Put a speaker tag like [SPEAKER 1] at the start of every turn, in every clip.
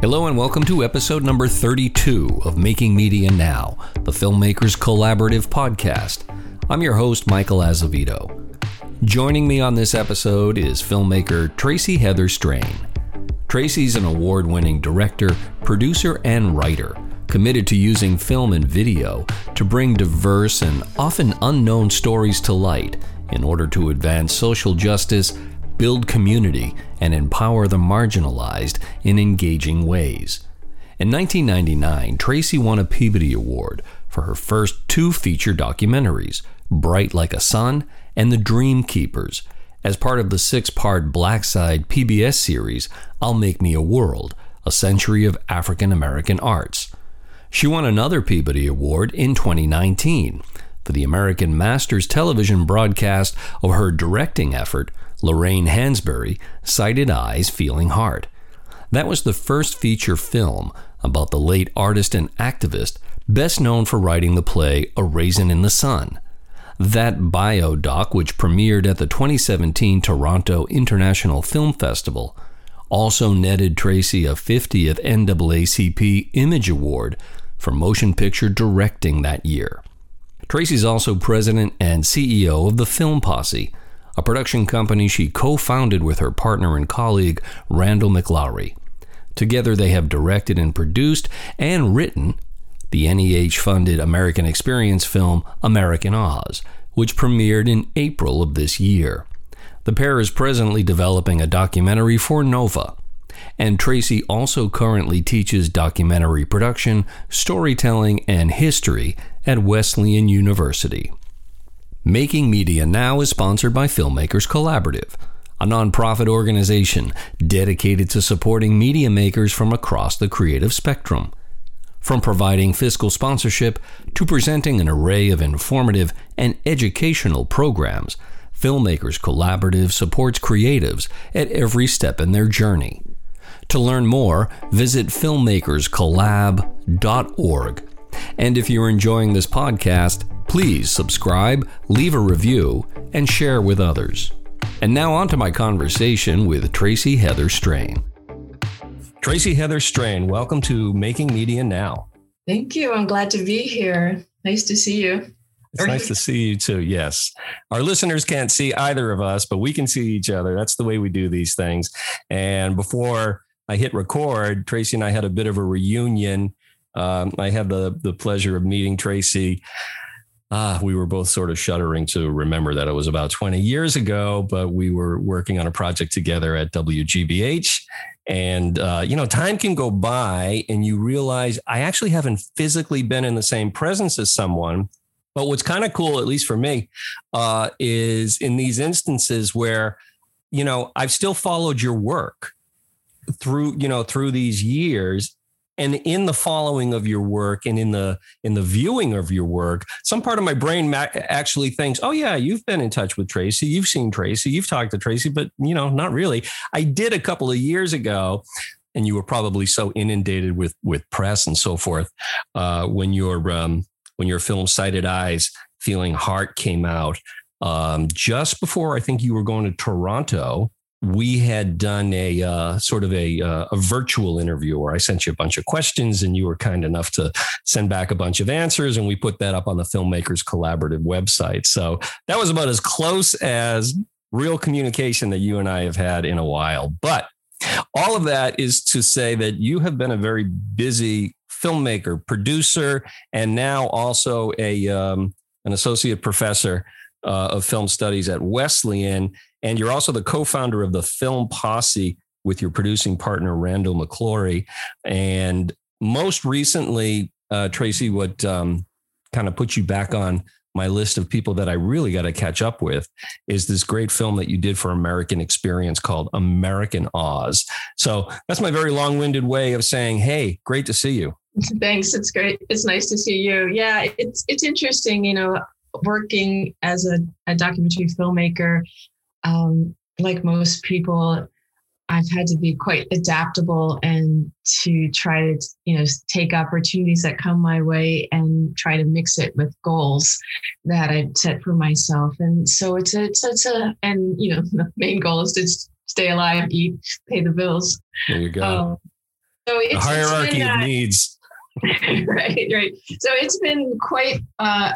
[SPEAKER 1] Hello and welcome to episode number 32 of Making Media Now, the Filmmakers Collaborative podcast. I'm your host, Michael Azevedo. Joining me on this episode is filmmaker Tracy Heather Strain. Tracy's an award winning director, producer, and writer committed to using film and video to bring diverse and often unknown stories to light in order to advance social justice, build community, and empower the marginalized in engaging ways. In 1999, Tracy won a Peabody Award for her first two feature documentaries, Bright Like a Sun and The Dream Keepers, as part of the six part Blackside PBS series, I'll Make Me a World, a century of African American arts. She won another Peabody Award in 2019 for the American Masters television broadcast of her directing effort, Lorraine Hansberry, Sighted Eyes, Feeling Heart. That was the first feature film about the late artist and activist, best known for writing the play A Raisin in the Sun. That bio doc, which premiered at the 2017 Toronto International Film Festival, also netted Tracy a 50th NAACP Image Award for motion picture directing that year. Tracy's also president and CEO of the Film Posse, a production company she co founded with her partner and colleague, Randall MacLowry. Together, they have directed and produced and written the NEH funded American Experience film American Oz, which premiered in April of this year. The pair is presently developing a documentary for Nova, and Tracy also currently teaches documentary production, storytelling, and history at Wesleyan University. Making Media Now is sponsored by Filmmakers Collaborative, a nonprofit organization dedicated to supporting media makers from across the creative spectrum. From providing fiscal sponsorship to presenting an array of informative and educational programs, Filmmakers Collaborative supports creatives at every step in their journey. To learn more, visit filmmakerscollab.org. And if you're enjoying this podcast, please subscribe, leave a review, and share with others. And now on to my conversation with Tracy Heather Strain. Tracy Heather Strain, welcome to Making Media Now.
[SPEAKER 2] Thank you. I'm glad to be here. Nice to see you.
[SPEAKER 1] It's nice to see you too. Yes. Our listeners can't see either of us, but we can see each other. That's the way we do these things. And before I hit record, Tracy and I had a bit of a reunion. Um, I had the the pleasure of meeting Tracy. Ah, we were both sort of shuddering to remember that it was about 20 years ago, but we were working on a project together at WGBH. And, uh, you know, time can go by and you realize I actually haven't physically been in the same presence as someone. But what's kind of cool, at least for me, uh, is in these instances where, you know, I've still followed your work through you know through these years and in the following of your work and in the in the viewing of your work some part of my brain actually thinks oh yeah you've been in touch with tracy. You've seen tracy. You've talked to tracy but you know not really. I did a couple of years ago and you were probably so inundated with with press and so forth uh, when your um, when your film sighted eyes feeling heart came out um, just before i think you were going to toronto we had done a uh, sort of a, uh, a virtual interview where I sent you a bunch of questions and you were kind enough to send back a bunch of answers. And we put that up on the Filmmakers Collaborative website. So that was about as close as real communication that you and I have had in a while. But all of that is to say that you have been a very busy filmmaker, producer, and now also a um, an associate professor uh, of film studies at Wesleyan. And you're also the co founder of the Film Posse with your producing partner, Randall MacLowry. And most recently, uh, Tracy, what um, kind of put you back on my list of people that I really got to catch up with is this great film that you did for American Experience called American Oz. So that's my very long winded way of saying, hey, great to see you.
[SPEAKER 2] Thanks. It's great. It's nice to see you. Yeah, it's it's interesting, you know, working as a, a documentary filmmaker um, like most people, I've had to be quite adaptable and to try to, you know, take opportunities that come my way and try to mix it with goals that I've set for myself. And so it's a, it's a, it's a and you know, the main goal is to stay alive, eat, pay the bills.
[SPEAKER 1] There you go. Um,
[SPEAKER 2] it's,
[SPEAKER 1] a hierarchy
[SPEAKER 2] been,
[SPEAKER 1] uh, of needs.
[SPEAKER 2] right, right. So it's been quite uh,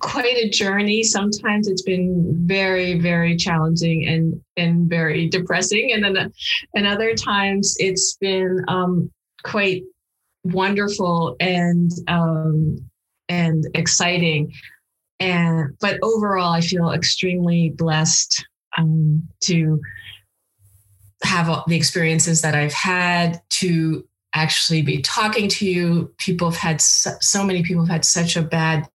[SPEAKER 2] quite a journey. Sometimes it's been very, very challenging and and very depressing, and then and other times it's been um, quite wonderful and um, and exciting. And but overall, I feel extremely blessed um, to have the experiences that I've had to actually be talking to you. People have had so, so, many people have had such a bad,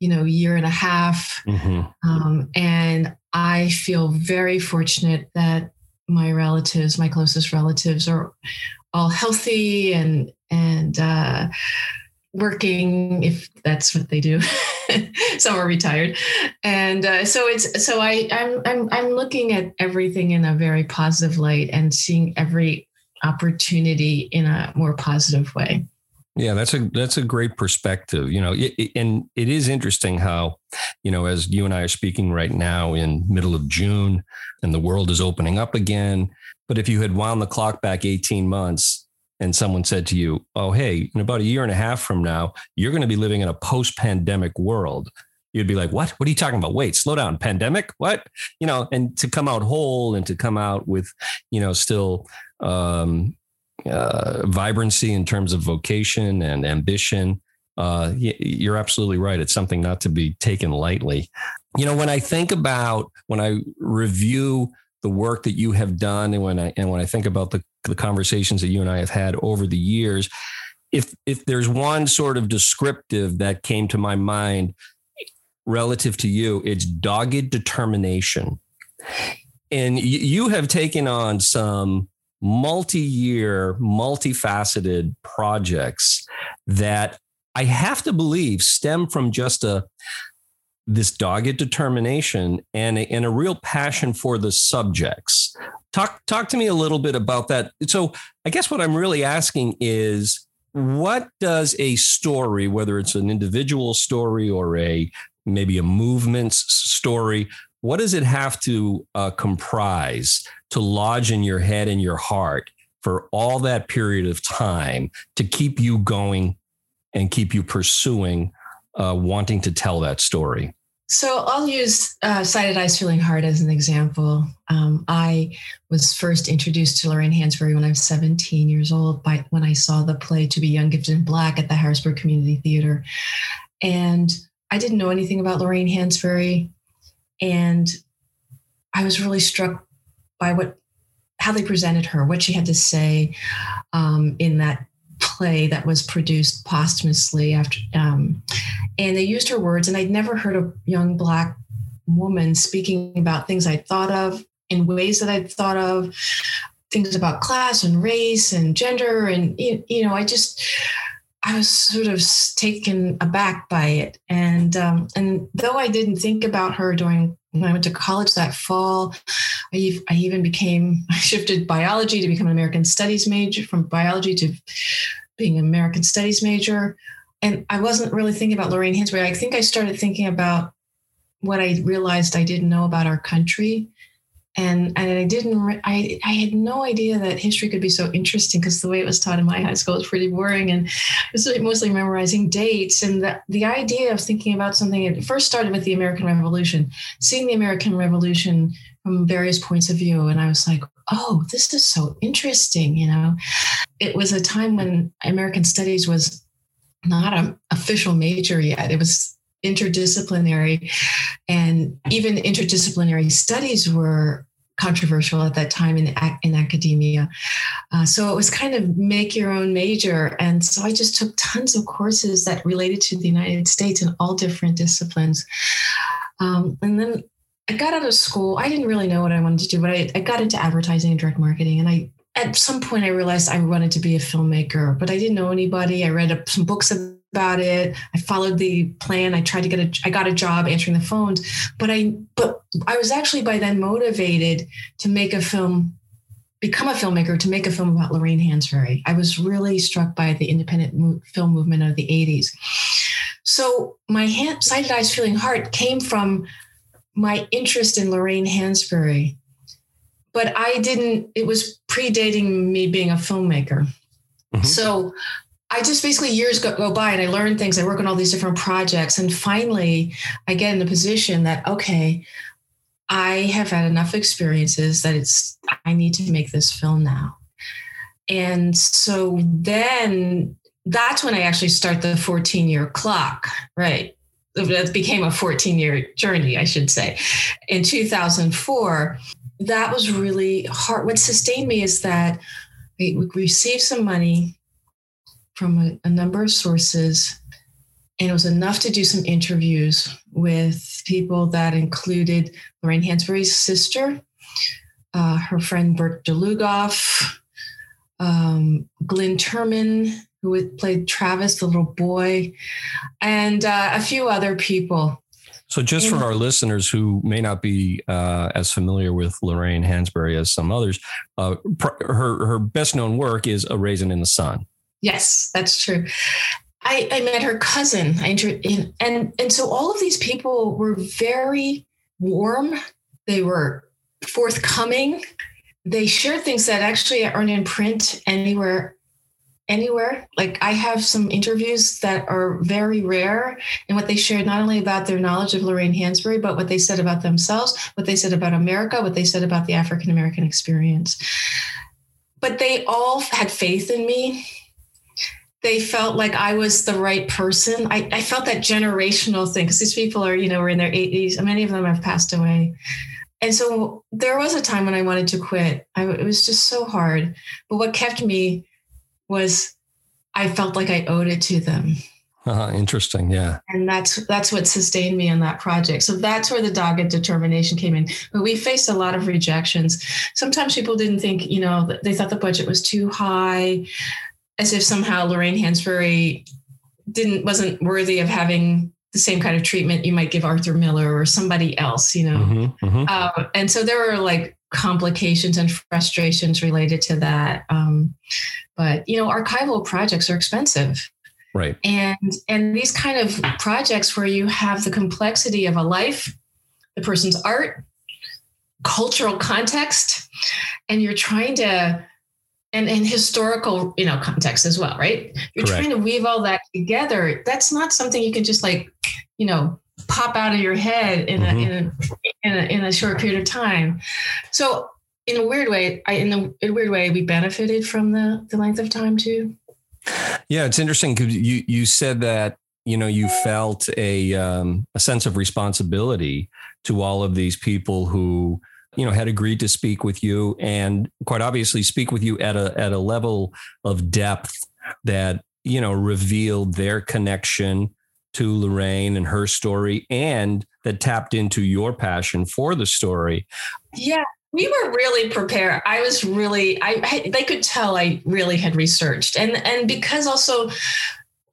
[SPEAKER 2] you know, year and a half, mm-hmm. um, and I feel very fortunate that my relatives, my closest relatives, are all healthy and and uh, working if that's what they do. Some are retired, and uh, so it's so I I'm I'm I'm looking at everything in a very positive light and seeing every opportunity in a more positive way.
[SPEAKER 1] Yeah, that's a that's a great perspective. You know, it, and it is interesting how, you know, as you and I are speaking right now in middle of June, and the world is opening up again. But if you had wound the clock back eighteen months, and someone said to you, "Oh, hey, in about a year and a half from now, you're going to be living in a post-pandemic world," you'd be like, "What? What are you talking about? Wait, slow down. Pandemic? What? You know?" And to come out whole and to come out with, you know, still um, uh, vibrancy in terms of vocation and ambition. Uh, you're absolutely right. It's something not to be taken lightly. You know, when I think about when I review the work that you have done, and when I and when I think about the, the conversations that you and I have had over the years, if if there's one sort of descriptive that came to my mind relative to you, it's dogged determination. And you have taken on some multi-year, multifaceted projects that I have to believe stem from just a this dogged determination and a, and a real passion for the subjects. Talk talk to me a little bit about that. So I guess what I'm really asking is what does a story, whether it's an individual story or a maybe a movement's story, what does it have to uh, comprise to lodge in your head and your heart for all that period of time to keep you going and keep you pursuing uh, wanting to tell that story?
[SPEAKER 2] So I'll use uh, Sighted Eyes Feeling Heart as an example. Um, I was first introduced to Lorraine Hansberry when I was 17 years old by when I saw the play To Be Young, Gifted and Black at the Harrisburg Community Theater. And I didn't know anything about Lorraine Hansberry. And I was really struck by what how they presented her, what she had to say um, in that play that was produced posthumously after um, and they used her words. And i'd never heard a young black woman speaking about things i'd thought of in ways that i'd thought of things about class and race and gender and you know i just I was sort of taken aback by it, and um, and though I didn't think about her during when I went to college that fall, I, I even became I shifted biology to become an American Studies major from biology to being an American Studies major, and I wasn't really thinking about Lorraine Hansberry. I think I started thinking about what I realized I didn't know about our country and and I didn't I I had no idea that history could be so interesting because the way it was taught in my high school was pretty boring. And it was mostly memorizing dates. And the, the idea of thinking about something it first started with the American Revolution seeing the American Revolution from various points of view. And I was like oh this is so interesting you know? It was a time when American studies was not an official major yet. It was interdisciplinary. And even interdisciplinary studies were controversial at that time in, in academia. Uh, so it was kind of make your own major. And so I just took tons of courses that related to the United States in all different disciplines. Um, and then I got out of school. I didn't really know what I wanted to do, but I, I got into advertising and direct marketing. And I, at some point, I realized I wanted to be a filmmaker, but I didn't know anybody. I read up some books about it. I followed the plan. I tried to get a I got a job answering the phones, but I but I was actually by then motivated to make a film become a filmmaker to make a film about Lorraine Hansberry. I was really struck by the independent mo- film movement of the 80s. So my hand, sighted eyes feeling heart came from my interest in Lorraine Hansberry. But I didn't, it was predating me being a filmmaker. Mm-hmm. So I just basically years go, go by and I learn things. I work on all these different projects. And finally, I get in the position that, okay, I have had enough experiences that it's, I need to make this film now. And so then that's when I actually start the 14 year clock, right? That became a 14 year journey, I should say. In 2004, that was really hard. What sustained me is that we received some money from a, a number of sources, and it was enough to do some interviews with people that included Lorraine Hansberry's sister, uh, her friend Burt D'Lugoff, um, Glynn Turman, who played Travis, the little boy, and uh, a few other people.
[SPEAKER 1] So, just for our listeners who may not be uh, as familiar with Lorraine Hansberry as some others, uh, her her best known work is A Raisin in the Sun.
[SPEAKER 2] Yes, that's true. I, I met her cousin. I and and so all of these people were very warm. They were forthcoming. They shared things that actually aren't in print anywhere anywhere. Like I have some interviews that are very rare and what they shared not only about their knowledge of Lorraine Hansberry, but what they said about themselves, what they said about America, what they said about the African American experience. But they all had faith in me. They felt like I was the right person. I, I felt that generational thing because these people are, you know, were in their 80s. Many of them have passed away. And so there was a time when I wanted to quit. I, it was just so hard. But what kept me was I felt like I owed it to them.
[SPEAKER 1] Uh, interesting, yeah.
[SPEAKER 2] And that's that's what sustained me in that project. So that's where the dogged determination came in. But we faced a lot of rejections. Sometimes people didn't think, you know, they thought the budget was too high, as if somehow Lorraine Hansberry didn't wasn't worthy of having the same kind of treatment you might give Arthur Miller or somebody else, you know. Mm-hmm, mm-hmm. Uh, and so there were like complications and frustrations related to that. Um, but you know, archival projects are expensive.
[SPEAKER 1] Right.
[SPEAKER 2] And and these kind of projects where you have the complexity of a life, the person's art, cultural context, and you're trying to and, and historical, you know, context as well, right? You're Correct. trying to weave all that together. That's not something you can just like, you know, pop out of your head in, mm-hmm. a, in, a, in a in a short period of time. So in a weird way, I in a, in a weird way, we benefited from the the length of time too.
[SPEAKER 1] Yeah, it's interesting because you you said that you know you felt a um, a sense of responsibility to all of these people who you know had agreed to speak with you and quite obviously speak with you at a at a level of depth that you know revealed their connection to Lorraine and her story and that tapped into your passion for the story.
[SPEAKER 2] Yeah, we were really prepared. I was really I, I they could tell I really had researched. And and because also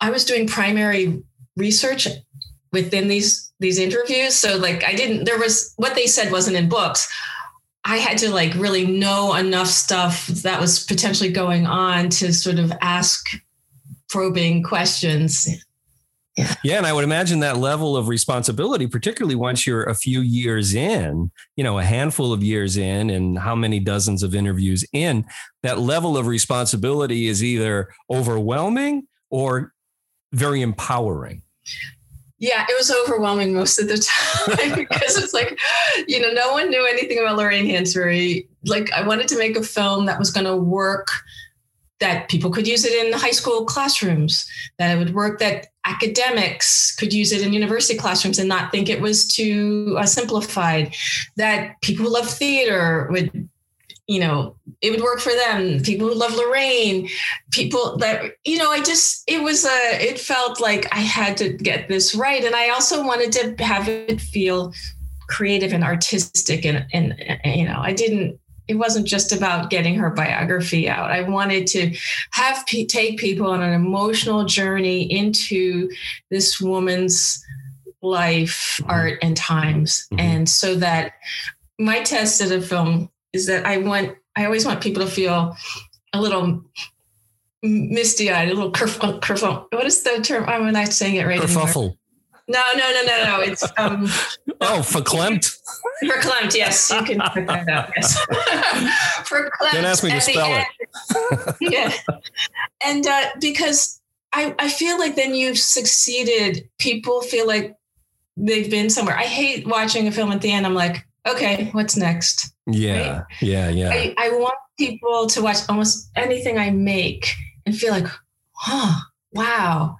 [SPEAKER 2] I was doing primary research within these these interviews so like I didn't there was what they said wasn't in books. I had to like really know enough stuff that was potentially going on to sort of ask probing questions
[SPEAKER 1] yeah. yeah. And I would imagine that level of responsibility, particularly once you're a few years in, you know, a handful of years in and how many dozens of interviews in, that level of responsibility is either overwhelming or very empowering.
[SPEAKER 2] Yeah, it was overwhelming most of the time because it's like, you know, no one knew anything about Lorraine Hansberry. Like, I wanted to make a film that was going to work that people could use it in high school classrooms, that it would work that academics could use it in university classrooms and not think it was too uh, simplified, that people who love theater would you know, it would work for them. People who love Lorraine, people that, you know, I just, it was a, it felt like I had to get this right. And I also wanted to have it feel creative and artistic. And, and, and you know, I didn't, it wasn't just about getting her biography out. I wanted to have take people on an emotional journey into this woman's life, mm-hmm. art, and times, mm-hmm. and so that my test of the film is that I want I always want people to feel a little misty eyed, a little kerfuffle. Kerf- what is the term? I'm not saying it right.
[SPEAKER 1] Kerfuffle.
[SPEAKER 2] No, no, no, no, no. It's um.
[SPEAKER 1] oh, verklempt.
[SPEAKER 2] Verklempt. Yes, you can put that out. Yes. verklempt.
[SPEAKER 1] Don't ask me to spell
[SPEAKER 2] end, it. yeah, and uh, because I I feel like then you've succeeded. People feel like they've been somewhere. I hate watching a film at the end. I'm like, okay, what's next?
[SPEAKER 1] Yeah, right? yeah, yeah.
[SPEAKER 2] I, I want people to watch almost anything I make and feel like, huh, wow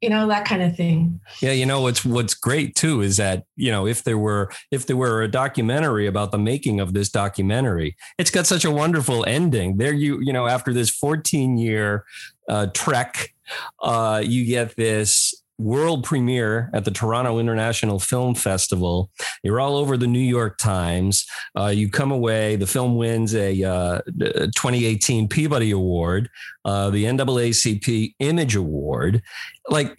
[SPEAKER 2] you know that kind of thing
[SPEAKER 1] yeah you know what's what's great too is that you know if there were if there were a documentary about the making of this documentary it's got such a wonderful ending there you you know after this 14 year uh, trek uh, you get this world premiere at the Toronto International Film Festival. You're all over the New York Times. Uh, you come away, the film wins a uh, 2018 Peabody Award, uh, the NAACP Image Award. Like,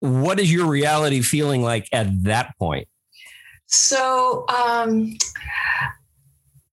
[SPEAKER 1] what is your reality feeling like at that point?
[SPEAKER 2] So, um,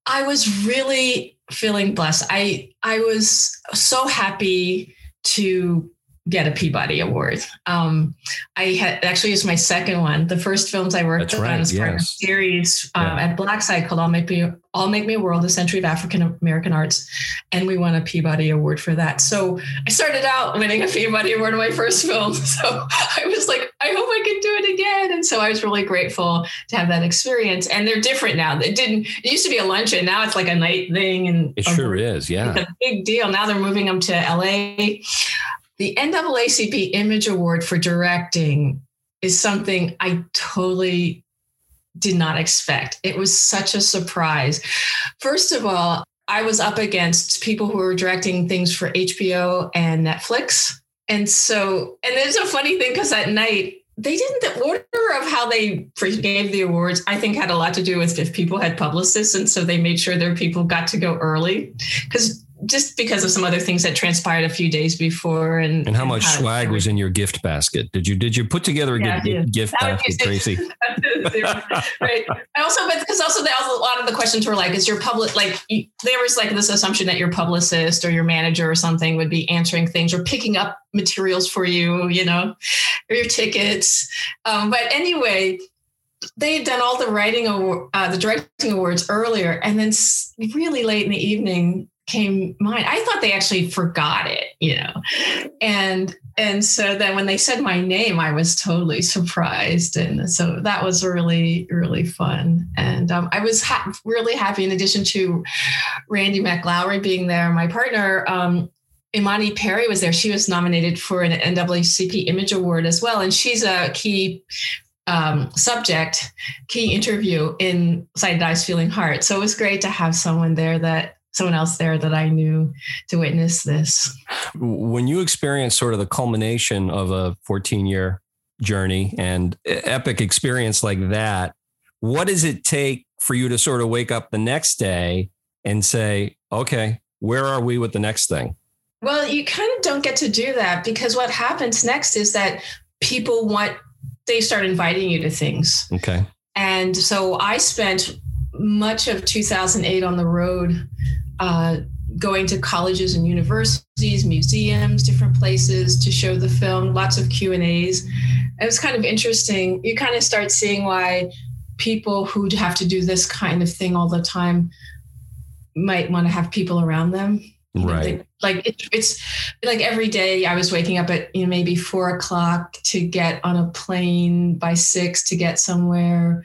[SPEAKER 2] I was really feeling blessed. I I was so happy to get a Peabody Award. Um, I had actually it's my second one. The first films I worked That's on right, as yes. part of a series um, yeah. at Blackside called "All Make Me I'll Make Me a World: A Century of African American Arts," and we won a Peabody Award for that. So I started out winning a Peabody Award in my first film. So I was like, I hope I can do it again. And so I was really grateful to have that experience. And they're different now. It didn't. It used to be a luncheon. Now it's like a night thing, and
[SPEAKER 1] it sure is. Yeah,
[SPEAKER 2] it's a big deal. Now they're moving them to LA the NAACP Image Award for directing is something I totally did not expect. It was such a surprise. First of all, I was up against people who were directing things for HBO and Netflix. And so, and it's a funny thing because that night, they didn't, the order of how they gave the awards, I think had a lot to do with if people had publicists. And so they made sure their people got to go early. Because just because of some other things that transpired a few days before and
[SPEAKER 1] and how much how swag was in your gift basket? Did you did you put together a yeah, gift, gift basket tracy?
[SPEAKER 2] Right. I also but because also, a lot of the questions were like is your public like you, there was like this assumption that your publicist or your manager or something would be answering things or picking up materials for you you know or your tickets. Um, but anyway they had done all the writing uh, the directing awards earlier and then really late in the evening came mine. I thought they actually forgot it, you know. And and so then when they said my name, I was totally surprised, and so that was really really fun. And um, I was ha- really happy. In addition to Randy MacLowry being there, my partner. Um, Imani Perry was there. She was nominated for an NAACP Image Award as well, and she's a key um, subject, key interview in Sighted Eyes Feeling Heart. So it was great to have someone there that someone else there that I knew to witness this.
[SPEAKER 1] When you experience sort of the culmination of a 14 year journey and epic experience like that, what does it take for you to sort of wake up the next day and say, okay, where are we with the next thing?
[SPEAKER 2] Well, you kind of don't get to do that because what happens next is that people want, they start inviting you to things.
[SPEAKER 1] Okay.
[SPEAKER 2] And so I spent much of 2008 on the road, uh, going to colleges and universities, museums, different places to show the film. Lots of Q and A's. It was kind of interesting. You kind of start seeing why people who have to do this kind of thing all the time might want to have people around them.
[SPEAKER 1] Right.
[SPEAKER 2] Like it, it's like every day I was waking up at you know maybe four o'clock to get on a plane by six to get somewhere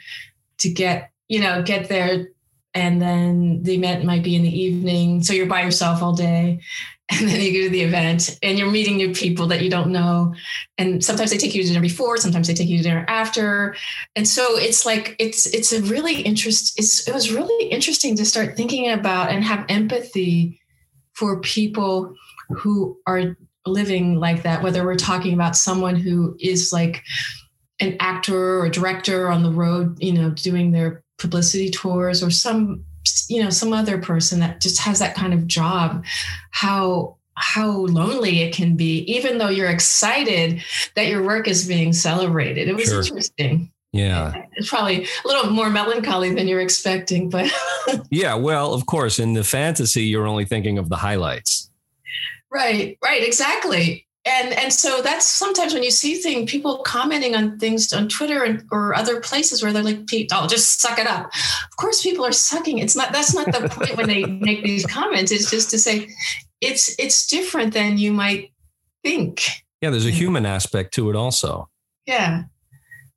[SPEAKER 2] to get you know, get there and then the event might be in the evening. So you're by yourself all day. And then you go to the event and you're meeting new people that you don't know. And sometimes they take you to dinner before, sometimes they take you to dinner after. And so it's like it's it's a really interest, it's it was really interesting to start thinking about and have empathy for people who are living like that, whether we're talking about someone who is like an actor or director on the road, you know, doing their publicity tours or some you know some other person that just has that kind of job how how lonely it can be even though you're excited that your work is being celebrated it was sure. interesting
[SPEAKER 1] yeah.
[SPEAKER 2] It's probably a little more melancholy than you're expecting, but
[SPEAKER 1] Yeah, well, of course, in the fantasy you're only thinking of the highlights.
[SPEAKER 2] Right, right, exactly. And and so that's sometimes when you see things, people commenting on things on Twitter and, or other places where they're like, "Oh, just suck it up." Of course, people are sucking. It's not. That's not the point when they make these comments. It's just to say, it's it's different than you might think.
[SPEAKER 1] Yeah, there's a mm-hmm. human aspect to it also.
[SPEAKER 2] Yeah,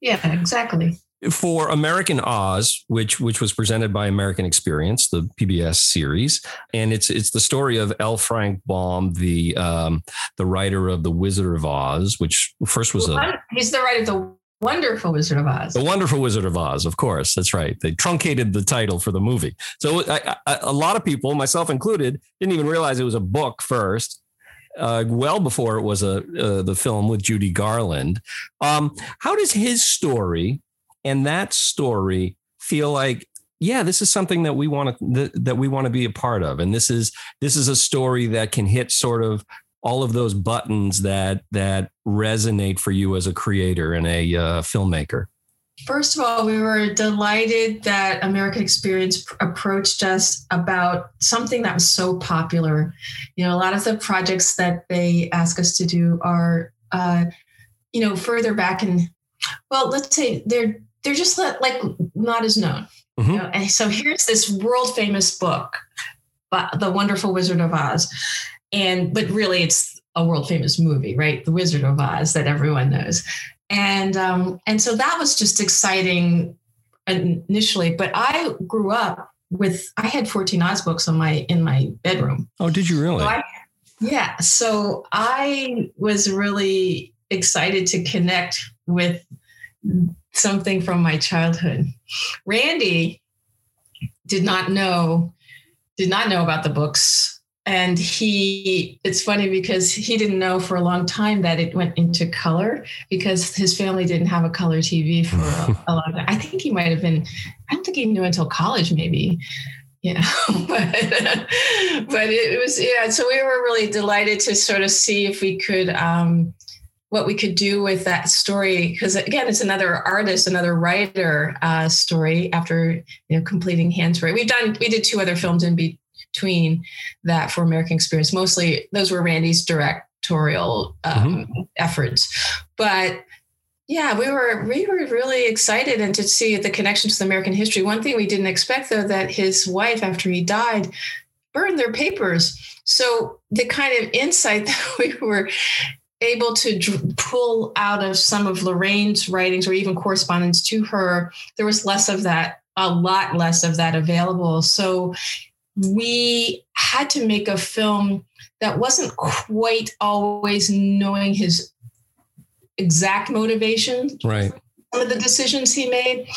[SPEAKER 2] yeah, exactly
[SPEAKER 1] for American Oz, which which was presented by American Experience, the PBS series, and it's it's the story of L. Frank Baum, the um, the writer of the Wizard of Oz, which first was a
[SPEAKER 2] he's the writer of the Wonderful Wizard of Oz.
[SPEAKER 1] The Wonderful Wizard of Oz, of course, that's right. They truncated the title for the movie, so I, I, a lot of people, myself included, didn't even realize it was a book first. Uh, well before it was a uh, the film with Judy Garland. Um, how does his story and that story feel like yeah this is something that we want to that we want to be a part of and this is this is a story that can hit sort of all of those buttons that that resonate for you as a creator and a uh, filmmaker
[SPEAKER 2] First of all, we were delighted that American Experience approached us about something that was so popular. You know, a lot of the projects that they ask us to do are, uh, you know, further back in, well, let's say they're they're just not, like not as known. Mm-hmm. You know? And so here's this world famous book, The Wonderful Wizard of Oz. And but really it's a world famous movie, right? The Wizard of Oz that everyone knows. And um, and so that was just exciting initially. But I grew up with I had 14 Oz books on my in my bedroom.
[SPEAKER 1] Oh, did you really?
[SPEAKER 2] So I, yeah. So I was really excited to connect with something from my childhood. Randy did not know did not know about the books and he it's funny because he didn't know for a long time that it went into color because his family didn't have a color tv for a, a long time i think he might have been i don't think he knew until college maybe yeah but, but it was yeah so we were really delighted to sort of see if we could um, what we could do with that story because again it's another artist another writer uh, story after you know completing Hansberry we've done we did two other films in between that for american experience. Mostly those were randy's directorial um, mm-hmm. efforts. But yeah we were we were really excited and to see the connection to the american history. One thing we didn't expect though that his wife after he died burned their papers. So the kind of insight that we were able to pull out of some of Lorraine's writings or even correspondence to her, there was less of that, a lot less of that available. So we had to make a film that wasn't quite always knowing his exact motivation.
[SPEAKER 1] Right.
[SPEAKER 2] Some of the decisions he made,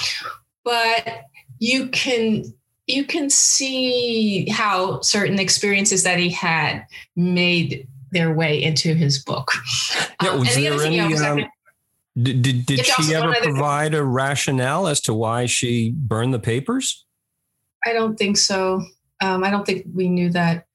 [SPEAKER 2] but you can you can see how certain experiences that he had made their way into his book.
[SPEAKER 1] Yeah, um, was there any? Um, did did, did she ever provide a rationale as to why she burned the papers?
[SPEAKER 2] I don't think so. Um, I don't think we knew that.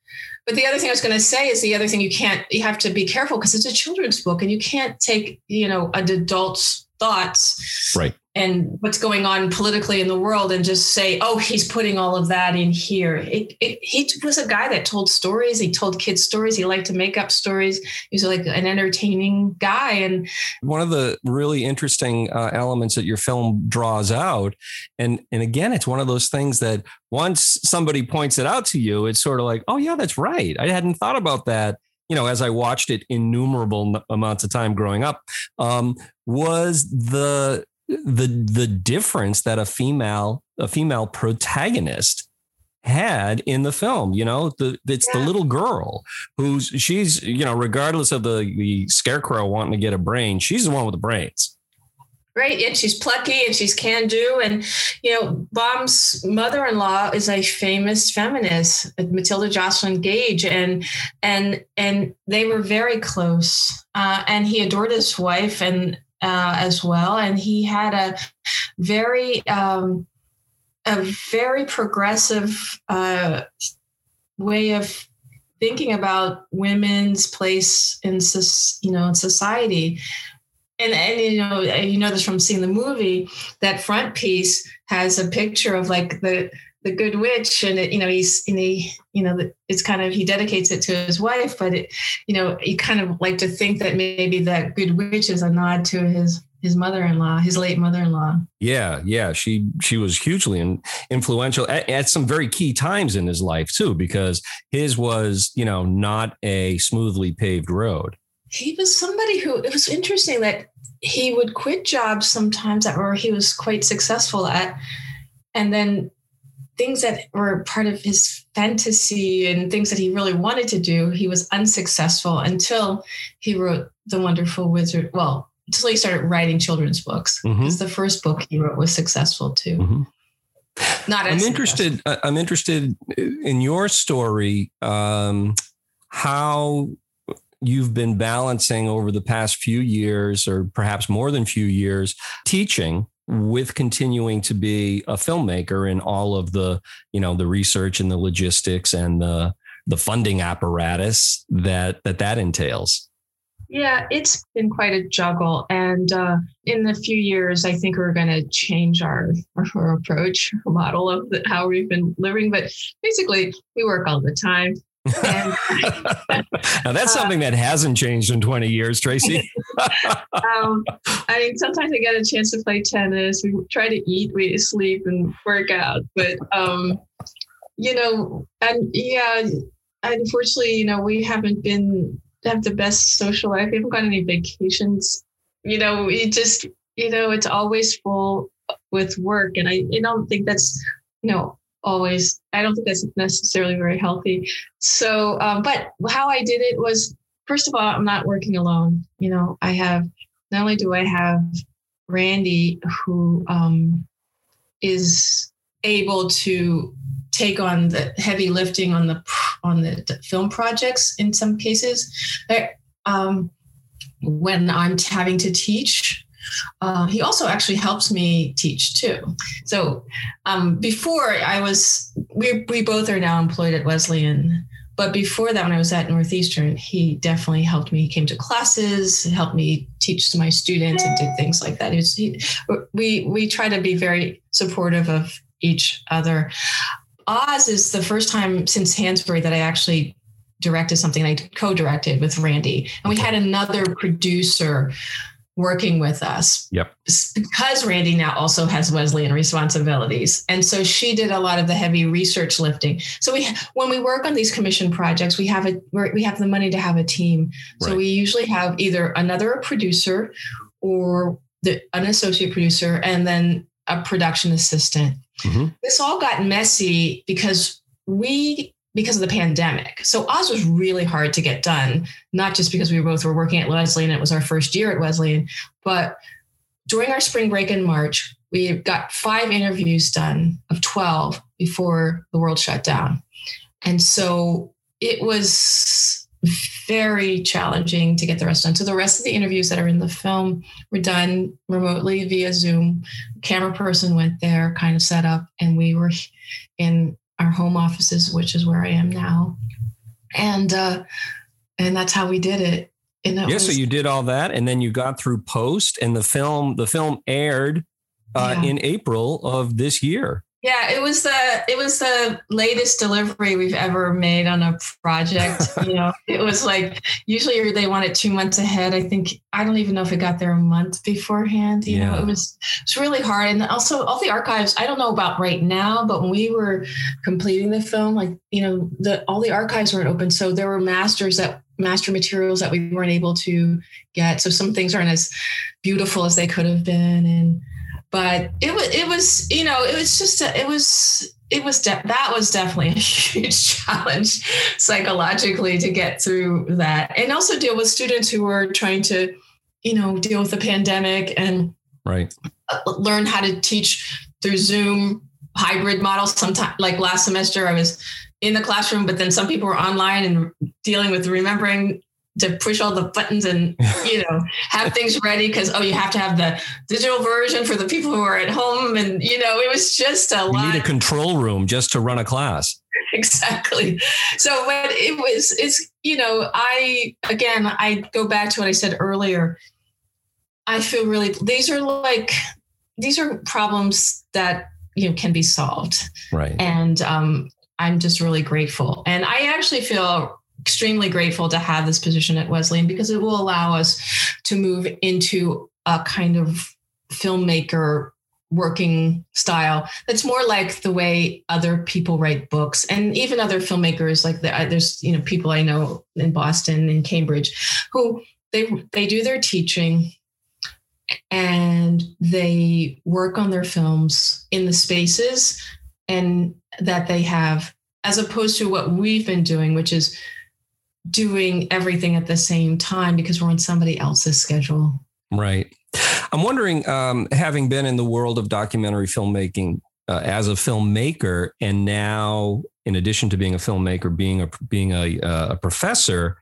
[SPEAKER 2] But the other thing I was going to say is the other thing you can't you have to be careful because it's a children's book and you can't take you know an adult's thoughts
[SPEAKER 1] right
[SPEAKER 2] and what's going on politically in the world and just say, oh, he's putting all of that in here. It, it, he was a guy that told stories. He told kids stories. He liked to make up stories. He was like an entertaining guy. And
[SPEAKER 1] one of the really interesting uh, elements that your film draws out, and and again, it's one of those things that once somebody points it out to you, it's sort of like, oh yeah, that's right. I hadn't thought about that you know, as I watched it innumerable amounts of time growing up, um, was the the the difference that a female a female protagonist had in the film you know the it's yeah. the little girl who's she's you know regardless of the the scarecrow wanting to get a brain she's the one with the brains
[SPEAKER 2] right and she's plucky and she's can do and you know Baum's mother-in-law is a famous feminist matilda joslyn gage and and and they were very close uh, and he adored his wife and uh, as well, and he had a very um, a very progressive uh, way of thinking about women's place in you know in society. And, and you know uh, you know this from seeing the movie that front piece has a picture of like the the Good Witch, and it, you know he's and he you know it's kind of he dedicates it to his wife, but it you know you kind of like to think that maybe that Good Witch is a nod to his his mother-in-law, his late mother-in-law.
[SPEAKER 1] Yeah, yeah, she she was hugely in, influential at, at, some very key times in his life too, because his was you know not a smoothly paved road.
[SPEAKER 2] He was somebody who it was interesting that he would quit jobs sometimes that were he was quite successful at, and then things that were part of his fantasy and things that he really wanted to do, he was unsuccessful until he wrote The Wonderful Wizard. Well, until he started writing children's books. Because mm-hmm. the first book he wrote was successful too. Mm-hmm.
[SPEAKER 1] Not I'm interested. Uh, I'm interested in your story. Um, how you've been balancing over the past few years, or perhaps more than few years, teaching with continuing to be a filmmaker in all of the you know the research and the logistics and the the funding apparatus that that that entails?
[SPEAKER 2] Yeah it's been quite a juggle. And uh, in the few years i think we're going to change our, our approach our model of the, how we've been living. But basically we work all the time
[SPEAKER 1] now that's something that hasn't changed in 20 years, Tracy.
[SPEAKER 2] um, I mean, sometimes I get a chance to play tennis. We try to eat, we sleep, and work out. But um, you know, and yeah, unfortunately, you know, we haven't been have the best social life. We haven't got any vacations. You know, we just, you know, it's always full with work, and I, I don't think that's, you know, always i don't think that's necessarily very healthy. So um, but how i did it was first of all i'm not working alone. You know i have not only do i have randy who um, is able to take on the heavy lifting on the on the film projects in some cases um, when i'm having to teach uh, he also actually helps me teach too. So um, before I was, we, we both are now employed at Wesleyan. But before that, when I was at Northeastern, he definitely helped me. He came to classes, helped me teach to my students, and did things like that. Was, he, we we try to be very supportive of each other. Oz is the first time since Hansberry that I actually directed something I co-directed with Randy, and we had another producer working with us.
[SPEAKER 1] Yep.
[SPEAKER 2] Because Randy now also has Wesleyan responsibilities. And so she did a lot of the heavy research lifting. So we when we work on these commission projects, we have a we have the money to have a team. So we usually have either another producer or the, an associate producer and then a production assistant. Mm-hmm. This all got messy because we because of the pandemic. So Oz was really hard to get done, not just because we both were working at Wesleyan, it was our first year at Wesleyan, but during our spring break in March, we got five interviews done of 12 before the world shut down. And so it was very challenging to get the rest done. So the rest of the interviews that are in the film were done remotely via Zoom. Camera person went there, kind of set up, and we were in our home offices, which is where I am now. And uh, and that's how we did it.
[SPEAKER 1] And yeah, was, so you did all that, and then you got through post, and the film the film aired uh, yeah. in April of this year.
[SPEAKER 2] Yeah, it was the it was the latest delivery we've ever made on a project. you know, it was like usually they want it two months ahead. I think I don't even know if it got there a month beforehand. You yeah. know, it was it's really hard. And also all the archives, I don't know about right now, but when we were completing the film, like, you know, the all the archives weren't open. So there were masters that master materials that we weren't able to get. So some things aren't as beautiful as they could have been. And but it was it was you know it was just a, it was it was de- that was definitely a huge challenge psychologically to get through that. And also deal with students who were trying to you know deal with the pandemic and
[SPEAKER 1] right.
[SPEAKER 2] Uh, learn how to teach through zoom hybrid models. Sometimes like last semester i was in the classroom but then some people were online and dealing with remembering to push all the buttons and you know have things ready because oh you have to have the digital version for the people who are at home and you know it was just a
[SPEAKER 1] you
[SPEAKER 2] lot.
[SPEAKER 1] need a control room just to run a class
[SPEAKER 2] exactly so but it was it's you know i again i go back to what i said earlier i feel really these are like these are problems that you know can be solved.
[SPEAKER 1] Right.
[SPEAKER 2] And um, I'm just really grateful. And I actually feel extremely grateful to have this position at Wesleyan because it will allow us to move into a kind of filmmaker working style that's more like the way other people write books. And even other filmmakers like the, there's you know people i know in boston and cambridge who they they do their teaching and they work on their films in the spaces and that they have as opposed to what we've been doing which is doing everything at the same time because we're on somebody else's schedule.
[SPEAKER 1] Right. I'm wondering, um, having been in the world of documentary filmmaking uh, as a filmmaker, and now, in addition to being a filmmaker, being a being a, uh, a professor,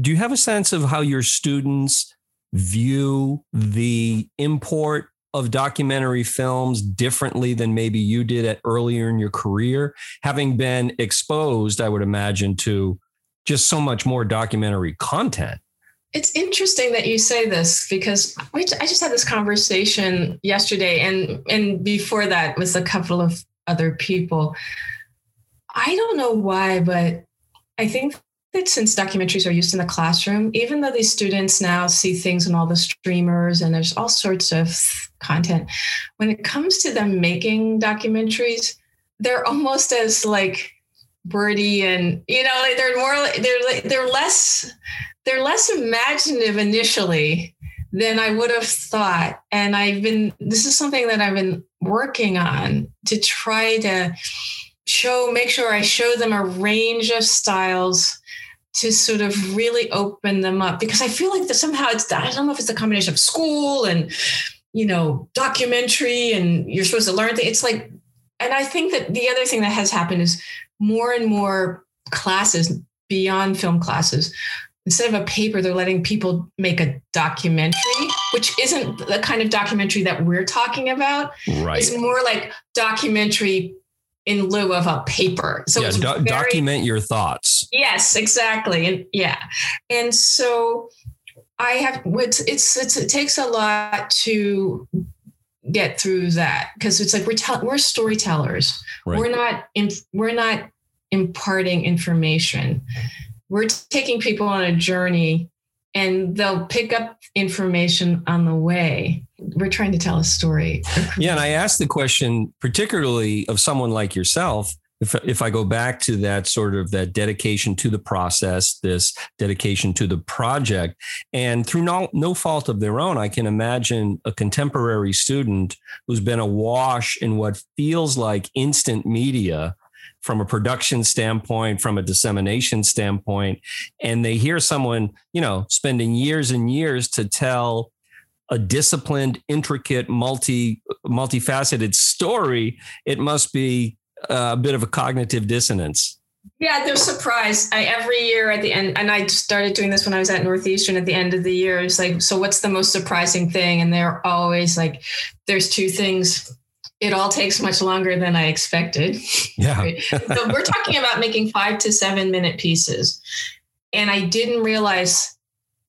[SPEAKER 1] do you have a sense of how your students view the import of documentary films differently than maybe you did at earlier in your career, having been exposed, I would imagine, to just so much more documentary content?
[SPEAKER 2] It's interesting that you say this because I just had this conversation yesterday, and and before that with a couple of other people. I don't know why, but I think that since documentaries are used in the classroom, even though these students now see things on all the streamers and there's all sorts of content, when it comes to them making documentaries, they're almost as like birdie and you know they're more they're they're less they're less imaginative initially than I would have thought. And I've been, this is something that I've been working on to try to show, make sure I show them a range of styles to sort of really open them up because I feel like that somehow it's, I don't know if it's a combination of school and, you know, documentary and you're supposed to learn things. It's like, and I think that the other thing that has happened is more and more classes beyond film classes instead of a paper, they're letting people make a documentary, which isn't the kind of documentary that we're talking about.
[SPEAKER 1] Right.
[SPEAKER 2] It's more like documentary in lieu of a paper.
[SPEAKER 1] So yeah, do- very, document your thoughts.
[SPEAKER 2] Yes, exactly. And yeah. And so I have it's, it's, it's it takes a lot to get through that because it's like we're tell, we're storytellers. Right. We're not in, we're not imparting information we're taking people on a journey and they'll pick up information on the way. We're trying to tell a story.
[SPEAKER 1] Yeah. And I asked the question, particularly of someone like yourself. If, if I go back to that sort of that dedication to the process, this dedication to the project, and through no, no fault of their own, I can imagine a contemporary student who's been awash in what feels like instant media from a production standpoint, from a dissemination standpoint, and they hear someone, you know, spending years and years to tell a disciplined, intricate, multi multifaceted story, it must be a bit of a cognitive dissonance.
[SPEAKER 2] Yeah, they're surprised. I every year at the end, and I started doing this when I was at Northeastern at the end of the year. It's like, so what's the most surprising thing? And they're always like, there's two things it all takes much longer than I expected.
[SPEAKER 1] Yeah.
[SPEAKER 2] so we're talking about making five to seven minute pieces. And I didn't realize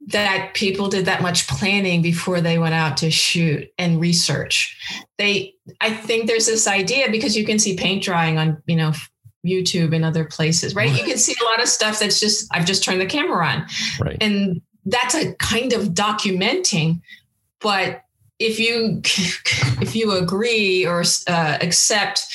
[SPEAKER 2] that people did that much planning before they went out to shoot and research. They, I think there's this idea because you can see paint drying on, you know, YouTube and other places, right? You can see a lot of stuff that's just, I've just turned the camera on.
[SPEAKER 1] Right.
[SPEAKER 2] And that's a kind of documenting, but if you if you agree or uh, accept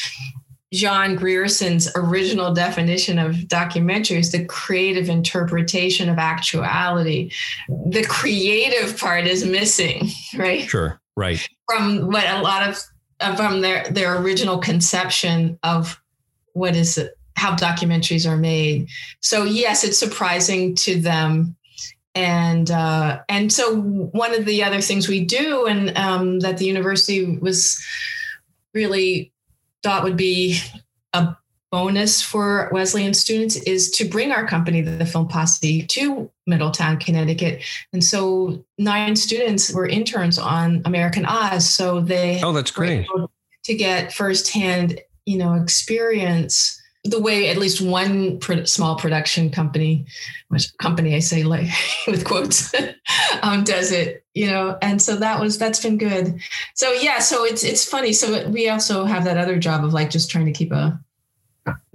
[SPEAKER 2] John Grierson's original definition of documentary is the creative interpretation of actuality. The creative part is missing, right?
[SPEAKER 1] Sure, right.
[SPEAKER 2] From what a lot of from their their original conception of what is how documentaries are made. So yes, it's surprising to them and uh, and so one of the other things we do and um, that the university was really thought would be a bonus for Wesleyan students is to bring our company, the Film Posse, to Middletown, Connecticut. And so nine students were interns on American Oz. So they
[SPEAKER 1] oh, that's great
[SPEAKER 2] to get firsthand, you know, experience the way at least one pro- small production company, which company I say like with quotes, um, does it, you know, and so that was that's been good. So yeah, so it's it's funny. So we also have that other job of like just trying to keep a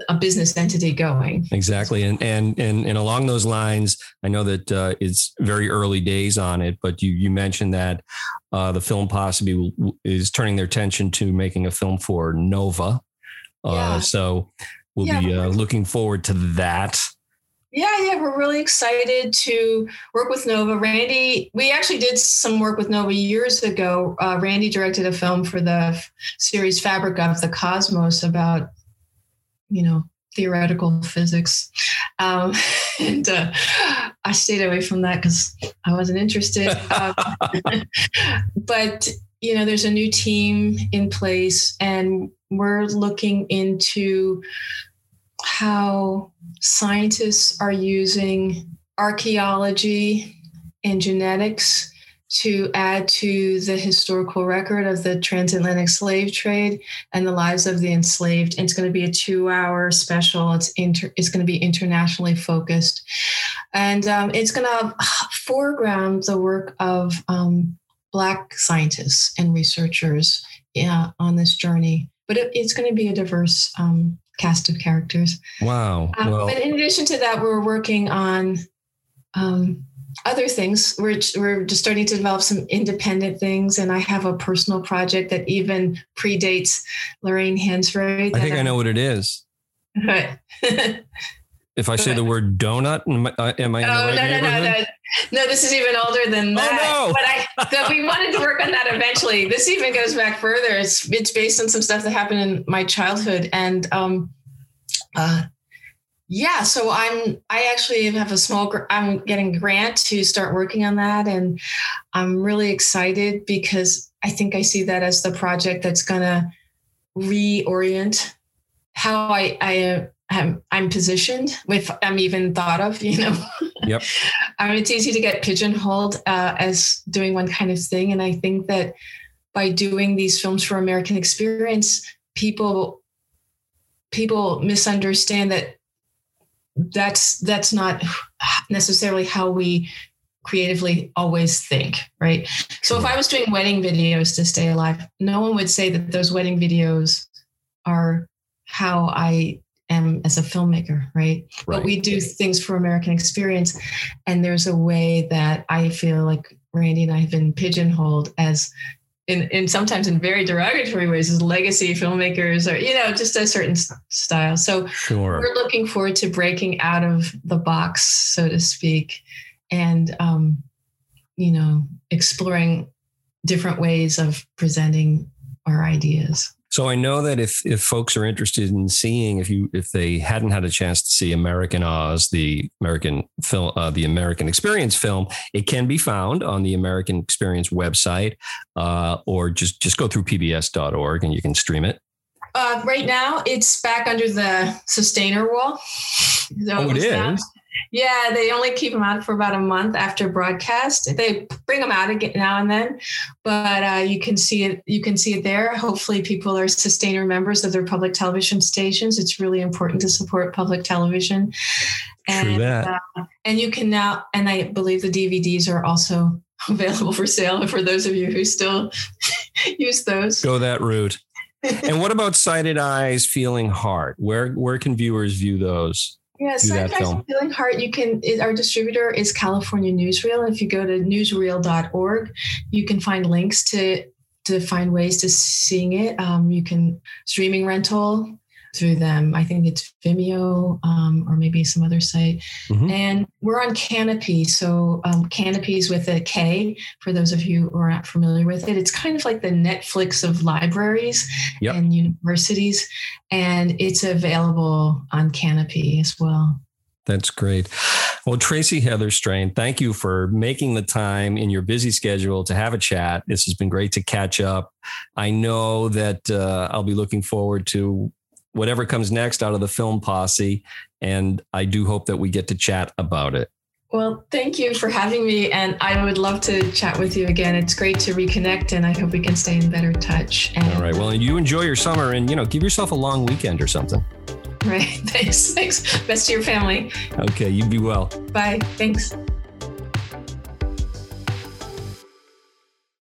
[SPEAKER 2] a business entity going.
[SPEAKER 1] Exactly, and and and and along those lines, I know that uh, it's very early days on it, but you you mentioned that uh, the film Posse is turning their attention to making a film for Nova. Uh, yeah. So we'll yeah, be uh, looking forward to that.
[SPEAKER 2] Yeah, yeah, we're really excited to work with Nova. Randy, we actually did some work with Nova years ago. Uh, Randy directed a film for the series Fabric of the Cosmos about you know, theoretical physics. Um, and uh, I stayed away from that because I wasn't interested. Um, but, you know, there's a new team in place, and we're looking into how scientists are using archaeology and genetics to add to the historical record of the transatlantic slave trade and the lives of the enslaved. It's going to be a two-hour special. It's inter- it's going to be internationally focused, and um, it's going to foreground the work of um, Black scientists and researchers yeah, on this journey. But it, it's going to be a diverse um, cast of characters.
[SPEAKER 1] Wow! Um,
[SPEAKER 2] well, but in addition to that, we're working on um, other things we're, we're just starting to develop some independent things and i have a personal project that even predates lorraine hansberry
[SPEAKER 1] i think I, I know what it is if i say the word donut am i, am I oh,
[SPEAKER 2] right no, no, no, no, no. This is even older than that. Oh, no. But I, but we wanted to work on that eventually. This even goes back further. It's it's based on some stuff that happened in my childhood, and um, uh, yeah so i'm i actually have a small gr- i'm getting a grant to start working on that and i'm really excited because i think i see that as the project that's going to reorient how i i am uh, I'm positioned if I'm even thought of, you know.
[SPEAKER 1] Yep.
[SPEAKER 2] I mean, it's easy to get pigeonholed uh, as doing one kind of thing, and I think that by doing these films for American experience, people people misunderstand that that's that's not necessarily how we creatively always think, right? So if I was doing wedding videos to stay alive, no one would say that those wedding videos are how I am as a filmmaker, right? right? But we do things for American experience. And there's a way that I feel like Randy and I have been pigeonholed as in, in sometimes in very derogatory ways as legacy filmmakers or you know just a certain style so
[SPEAKER 1] sure.
[SPEAKER 2] we're looking forward to breaking out of the box so to speak and um, you know exploring different ways of presenting our ideas
[SPEAKER 1] so I know that if if folks are interested in seeing, if you if they hadn't had a chance to see American Oz, the American film, uh, the American Experience film, it can be found on the American Experience website, uh, or just just go through pbs.org and you can stream it.
[SPEAKER 2] Uh, right now, it's back under the sustainer wall.
[SPEAKER 1] Oh, it, it is.
[SPEAKER 2] Yeah, they only keep them out for about a month after broadcast. They bring them out again now and then, but uh, you can see it. You can see it there. Hopefully, people are sustainer members of their public television stations. It's really important to support public television.
[SPEAKER 1] And, True that. Uh,
[SPEAKER 2] and you can now, and I believe the DVDs are also available for sale for those of you who still use those.
[SPEAKER 1] Go that route. and what about sighted eyes, feeling heart? Where where can viewers view those?
[SPEAKER 2] Yeah, Sighted Eyes Feeling Heart, you can, our distributor is California Newsreel. If you go to newsreel.org, you can find links to to find ways to seeing it. Um, you can streaming rental through them. I think it's Vimeo um, or maybe some other site. Mm-hmm. And we're on Kanopy. So um, Kanopy's with a K for those of you who are not familiar with it. It's kind of like the Netflix of libraries yep. and universities. And it's available on Kanopy as well.
[SPEAKER 1] That's great. Well, Tracy Heather Strain, thank you for making the time in your busy schedule to have a chat. This has been great to catch up. I know that uh, I'll be looking forward to whatever comes next out of the film posse. And I do hope that we get to chat about it.
[SPEAKER 2] Well, thank you for having me. And I would love to chat with you again. It's great to reconnect, and I hope we can stay in better touch.
[SPEAKER 1] And All right. Well, you enjoy your summer and, you know, give yourself a long weekend or something.
[SPEAKER 2] Right. Thanks. Thanks. Best to your family.
[SPEAKER 1] Okay. You be well.
[SPEAKER 2] Bye. Thanks.